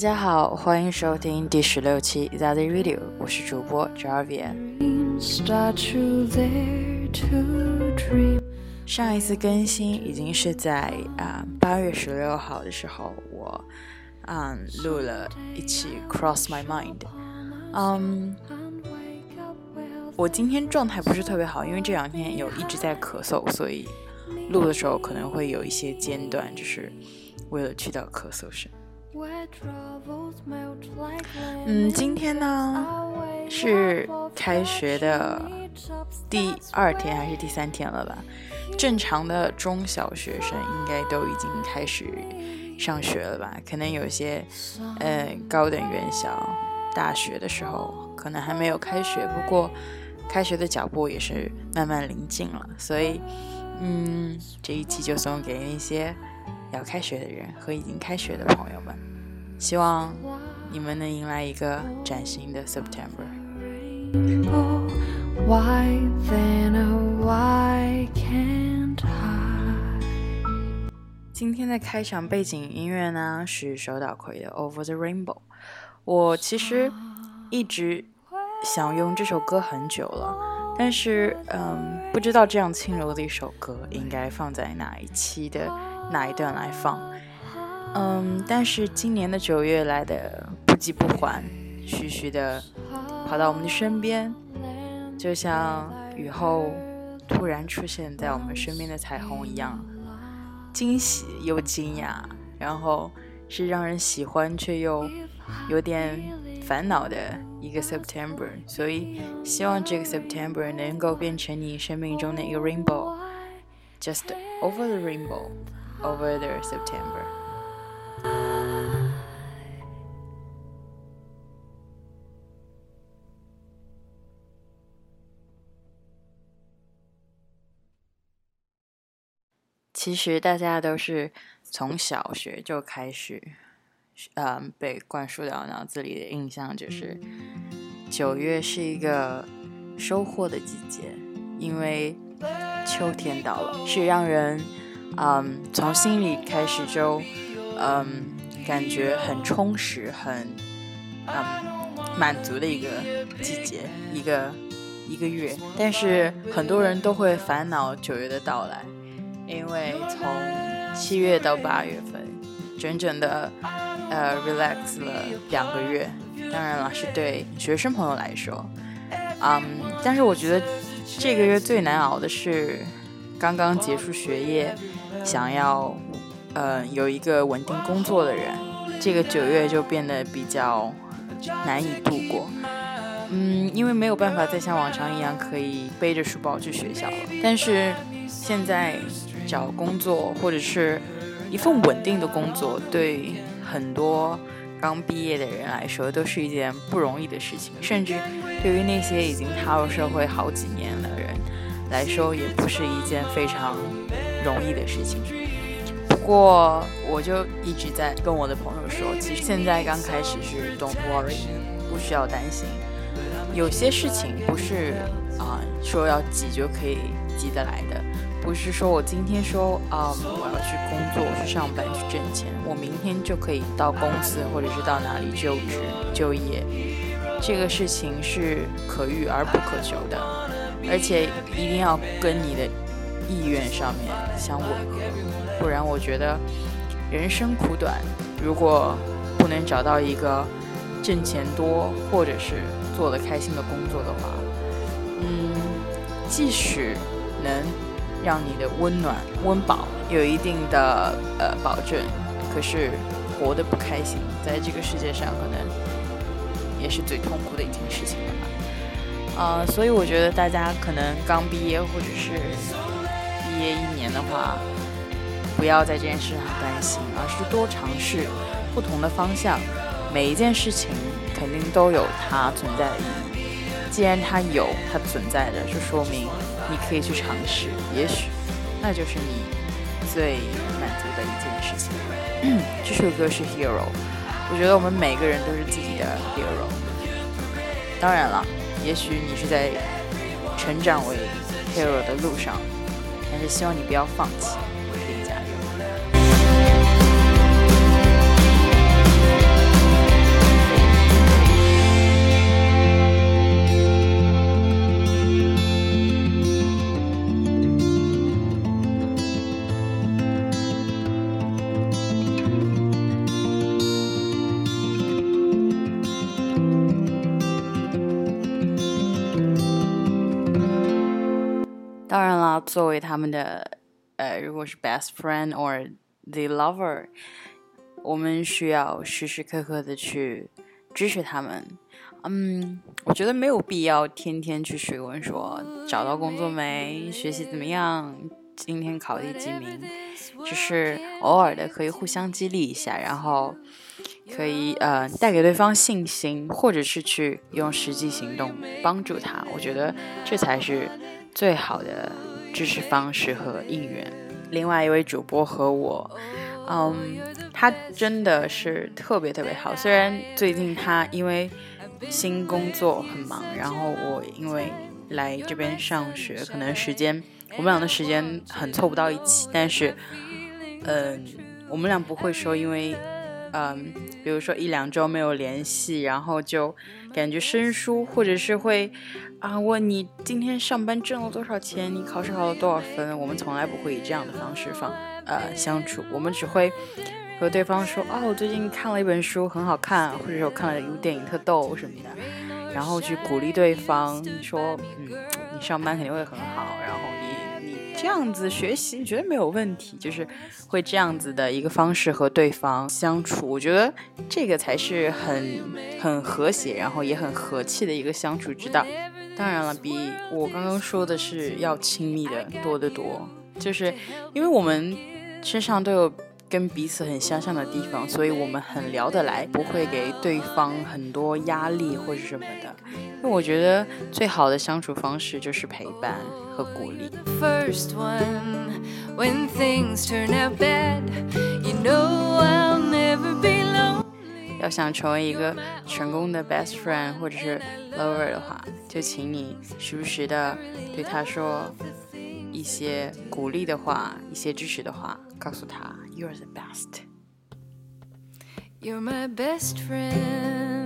大家好，欢迎收听第十六期 z a z z Radio，我是主播 Javia。上一次更新已经是在啊八月十六号的时候，我嗯录了一期 Cross My Mind。嗯，我今天状态不是特别好，因为这两天有一直在咳嗽，所以录的时候可能会有一些间断，就是为了去掉咳嗽声。嗯，今天呢是开学的第二天还是第三天了吧？正常的中小学生应该都已经开始上学了吧？可能有些，呃，高等院校、大学的时候可能还没有开学，不过开学的脚步也是慢慢临近了。所以，嗯，这一期就送给那些要开学的人和已经开学的朋友们，希望你们能迎来一个崭新的 September。今天的开场背景音乐呢是手岛葵的《Over the Rainbow》。我其实一直想用这首歌很久了，但是嗯，不知道这样轻柔的一首歌应该放在哪一期的哪一段来放。嗯，但是今年的九月来的不急不缓，徐徐的跑到我们的身边，就像雨后突然出现在我们身边的彩虹一样。惊喜又惊讶，然后是让人喜欢却又有点烦恼的一个 September，所以希望这个 September 能够变成你生命中的一个 rainbow，just over the rainbow over the September。其实大家都是从小学就开始，嗯，被灌输到脑子里的印象就是九月是一个收获的季节，因为秋天到了，是让人嗯从心里开始就嗯感觉很充实、很嗯满足的一个季节，一个一个月。但是很多人都会烦恼九月的到来。因为从七月到八月份，整整的呃 relax 了两个月，当然了，是对学生朋友来说，嗯，但是我觉得这个月最难熬的是刚刚结束学业，想要呃有一个稳定工作的人，这个九月就变得比较难以度过，嗯，因为没有办法再像往常一样可以背着书包去学校了，但是现在。找工作或者是一份稳定的工作，对很多刚毕业的人来说都是一件不容易的事情，甚至对于那些已经踏入社会好几年来说，也不是一件非常容易的事情。不过，我就一直在跟我的朋友说，其实现在刚开始是 don't worry，不需要担心，有些事情不是啊说要急就可以急得来的。不是说我今天说啊，我要去工作去上班去挣钱，我明天就可以到公司或者是到哪里就职就业，这个事情是可遇而不可求的，而且一定要跟你的意愿上面相吻合，不然我觉得人生苦短，如果不能找到一个挣钱多或者是做得开心的工作的话，嗯，即使能。让你的温暖、温饱有一定的呃保证，可是活得不开心，在这个世界上可能也是最痛苦的一件事情了吧。呃，所以我觉得大家可能刚毕业或者是毕业一年的话，不要在这件事上担心，而是多尝试不同的方向。每一件事情肯定都有它存在的意义，既然它有它存在的，就说明。你可以去尝试，也许那就是你最满足的一件事情。这首歌是《Hero》，我觉得我们每个人都是自己的 hero。当然了，也许你是在成长为 hero 的路上，但是希望你不要放弃。作为他们的呃，如果是 best friend or the lover，我们需要时时刻刻的去支持他们。嗯，我觉得没有必要天天去询问说找到工作没，学习怎么样，今天考第几名，只是偶尔的可以互相激励一下，然后可以呃带给对方信心，或者是去用实际行动帮助他。我觉得这才是。最好的支持方式和应援。另外一位主播和我，嗯，他真的是特别特别好。虽然最近他因为新工作很忙，然后我因为来这边上学，可能时间我们俩的时间很凑不到一起。但是，嗯，我们俩不会说因为。嗯，比如说一两周没有联系，然后就感觉生疏，或者是会啊问你今天上班挣了多少钱，你考试考了多少分。我们从来不会以这样的方式放呃相处，我们只会和对方说哦，我最近看了一本书很好看，或者是我看了一部电影特逗什么的，然后去鼓励对方说嗯，你上班肯定会很好，然后。这样子学习绝对没有问题，就是会这样子的一个方式和对方相处，我觉得这个才是很很和谐，然后也很和气的一个相处之道。当然了，比我刚刚说的是要亲密的多得多，就是因为我们身上都有。跟彼此很相像的地方，所以我们很聊得来，不会给对方很多压力或者什么的。因为我觉得最好的相处方式就是陪伴和鼓励。要想成为一个成功的 best friend 或者是 lover 的话，就请你时不时的对他说一些鼓励的话，一些支持的话。告诉他，You're the best. You're my best friend.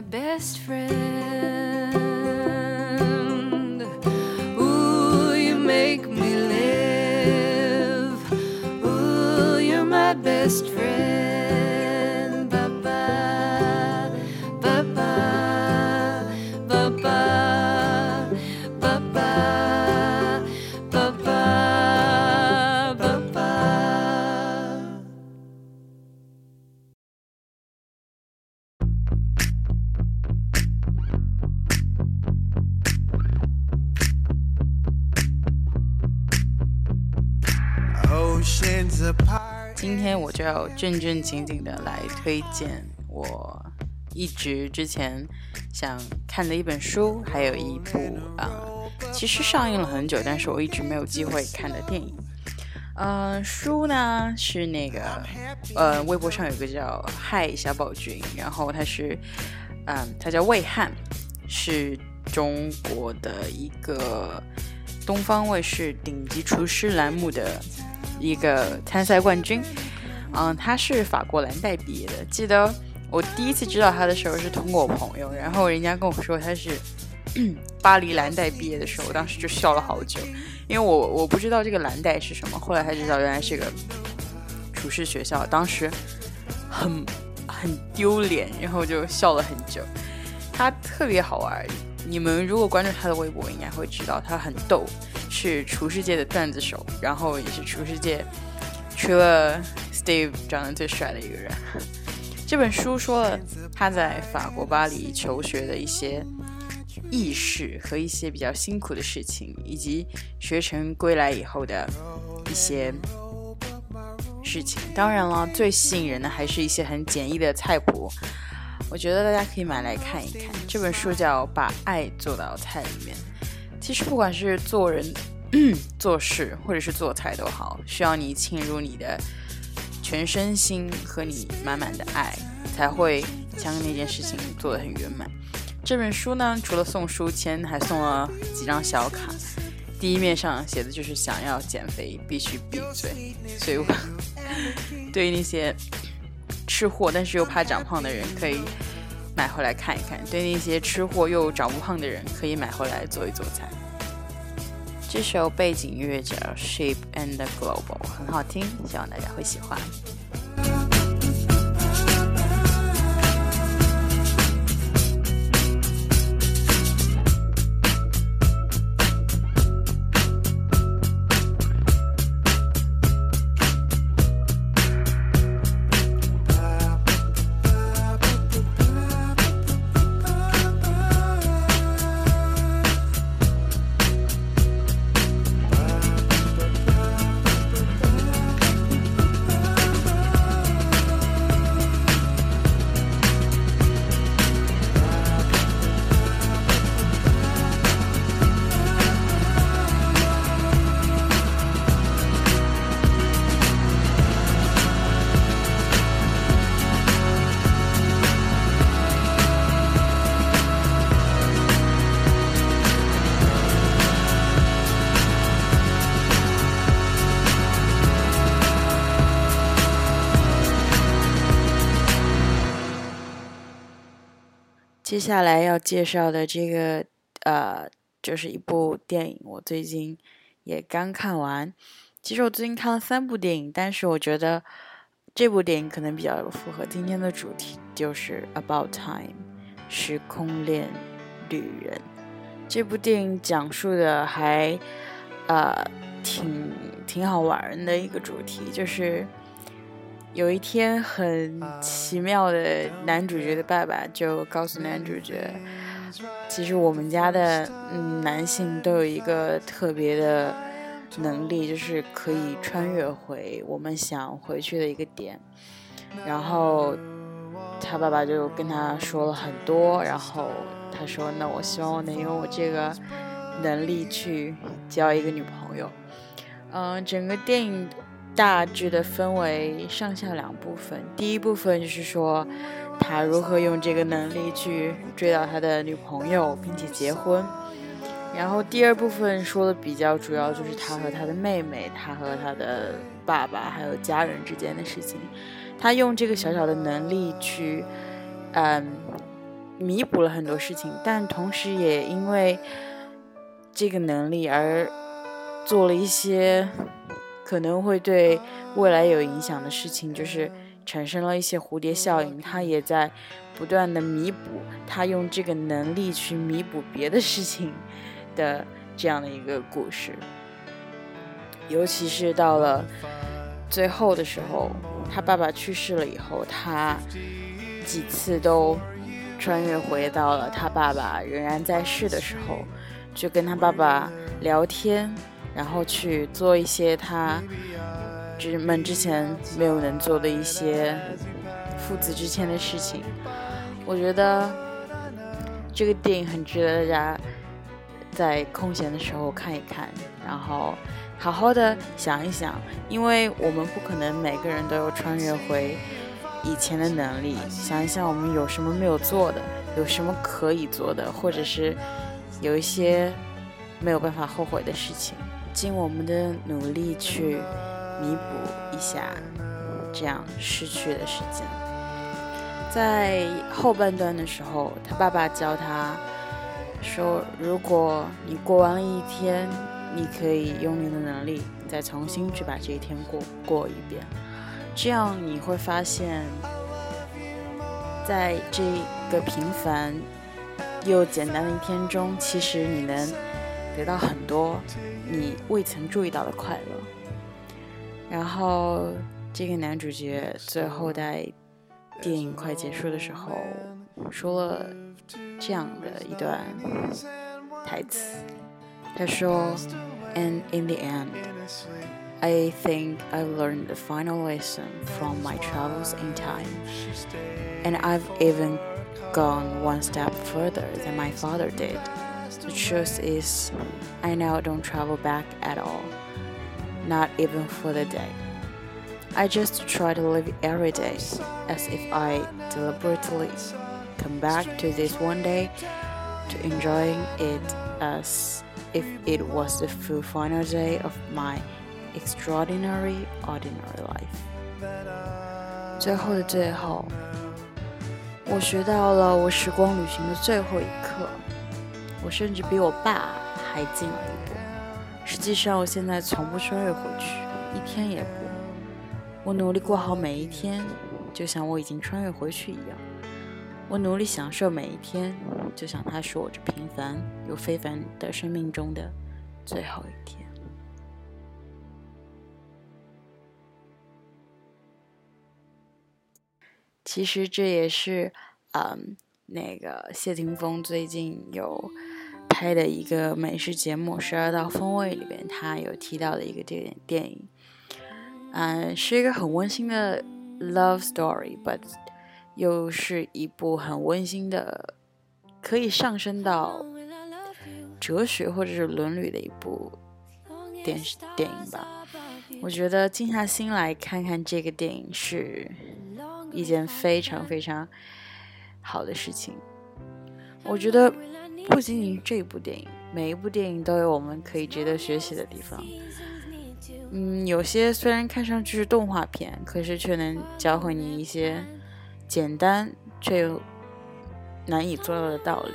Best friend. Ooh, you make me live. Ooh, you're my best friend. 正正经经的来推荐我一直之前想看的一本书，还有一部啊，其实上映了很久，但是我一直没有机会看的电影。嗯，书呢是那个，呃，微博上有个叫“嗨小宝君”，然后他是，嗯，他叫魏汉，是中国的一个东方卫视顶级厨师栏目的。一个参赛冠军，嗯，他是法国蓝带毕业的。记得我第一次知道他的时候是通过我朋友，然后人家跟我说他是 巴黎蓝带毕业的时候，我当时就笑了好久，因为我我不知道这个蓝带是什么，后来才知道原来是个厨师学校，当时很很丢脸，然后就笑了很久。他特别好玩，你们如果关注他的微博，应该会知道他很逗。是厨师界的段子手，然后也是厨师界除了 Steve 长得最帅的一个人。这本书说了他在法国巴黎求学的一些轶事和一些比较辛苦的事情，以及学成归来以后的一些事情。当然了，最吸引人的还是一些很简易的菜谱。我觉得大家可以买来看一看。这本书叫《把爱做到菜里面》。其实不管是做人、做事，或者是做菜都好，需要你侵入你的全身心和你满满的爱，才会将那件事情做得很圆满。这本书呢，除了送书签，还送了几张小卡。第一面上写的就是想要减肥必须闭嘴。所以，我对于那些吃货但是又怕长胖的人，可以。买回来看一看，对那些吃货又长不胖的人，可以买回来做一做菜。这首背景音乐叫《Shape and Global》，很好听，希望大家会喜欢。接下来要介绍的这个，呃，就是一部电影，我最近也刚看完。其实我最近看了三部电影，但是我觉得这部电影可能比较符合今天的主题，就是《About Time》时空恋旅人。这部电影讲述的还，呃，挺挺好玩的一个主题，就是。有一天，很奇妙的男主角的爸爸就告诉男主角，其实我们家的嗯男性都有一个特别的能力，就是可以穿越回我们想回去的一个点。然后他爸爸就跟他说了很多，然后他说：“那我希望我能用我这个能力去交一个女朋友。”嗯，整个电影。大致的分为上下两部分，第一部分就是说他如何用这个能力去追到他的女朋友，并且结婚。然后第二部分说的比较主要就是他和他的妹妹，他和他的爸爸还有家人之间的事情。他用这个小小的能力去，嗯，弥补了很多事情，但同时也因为这个能力而做了一些。可能会对未来有影响的事情，就是产生了一些蝴蝶效应。他也在不断的弥补，他用这个能力去弥补别的事情的这样的一个故事。尤其是到了最后的时候，他爸爸去世了以后，他几次都穿越回到了他爸爸仍然在世的时候，就跟他爸爸聊天。然后去做一些他之们之前没有能做的一些父子之间的事情。我觉得这个电影很值得大家在空闲的时候看一看，然后好好的想一想，因为我们不可能每个人都有穿越回以前的能力。想一想我们有什么没有做的，有什么可以做的，或者是有一些没有办法后悔的事情。尽我们的努力去弥补一下这样失去的时间。在后半段的时候，他爸爸教他说：“如果你过完了一天，你可以用你的能力再重新去把这一天过过一遍。这样你会发现，在这个平凡又简单的一天中，其实你能得到很多。”你未曾注意到的快乐，然后 这个男主角最后在电影快结束的时候说了这样的一段台词，他说：“And in the end, I think I learned the final lesson from my travels in time, and I've even gone one step further than my father did. The truth is, I now don't travel back at all, not even for the day. I just try to live every day as if I deliberately come back to this one day to enjoying it as if it was the full final day of my extraordinary ordinary life。最后的最后，我学到了我时光旅行的最后一刻， 我甚至比我爸还近了一步。实际上，我现在从不穿越回去，一天也不。我努力过好每一天，就像我已经穿越回去一样。我努力享受每一天，就像它是我这平凡又非凡的生命中的最后一天。其实这也是，嗯，那个谢霆锋最近有拍的一个美食节目《十二道风味》里边，他有提到的一个电电影。嗯，是一个很温馨的 love story，but 又是一部很温馨的，可以上升到哲学或者是伦理的一部电视电影吧。我觉得静下心来看看这个电影是一件非常非常好的事情。我觉得不仅仅这部电影，每一部电影都有我们可以值得学习的地方。嗯，有些虽然看上去是动画片，可是却能教会你一些简单却又难以做到的道理；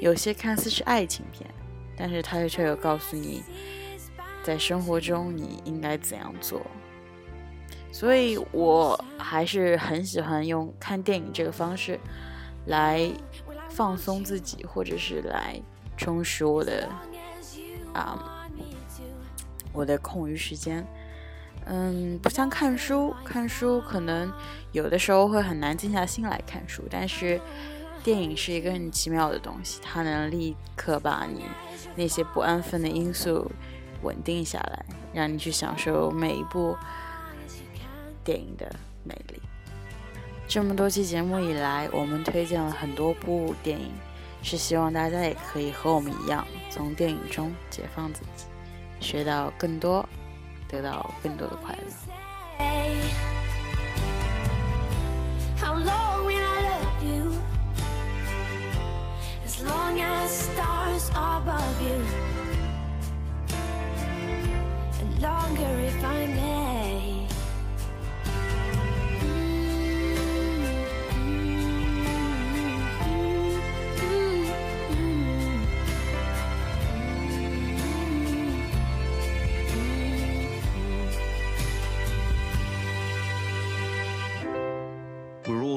有些看似是爱情片，但是它却有告诉你在生活中你应该怎样做。所以我还是很喜欢用看电影这个方式来放松自己，或者是来充实我的啊。我的空余时间，嗯，不像看书，看书可能有的时候会很难静下心来看书，但是电影是一个很奇妙的东西，它能立刻把你那些不安分的因素稳定下来，让你去享受每一部电影的魅力。这么多期节目以来，我们推荐了很多部电影，是希望大家也可以和我们一样，从电影中解放自己。学到更多，得到更多的快乐。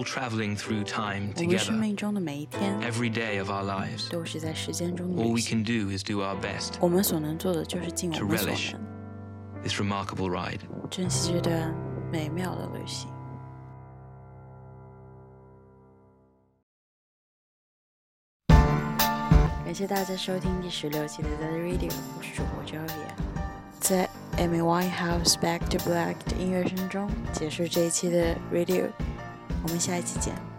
traveling through time together. Every day of our lives. All we can do is do our best. To relish this remarkable ride. 珍惜这段美妙的旅行。感谢大家收听第十六期的 The Radio，我是主播 Jovia。在 Amy Winehouse Back to Black 的音乐声中结束这一期的 Radio。 我们下一期见。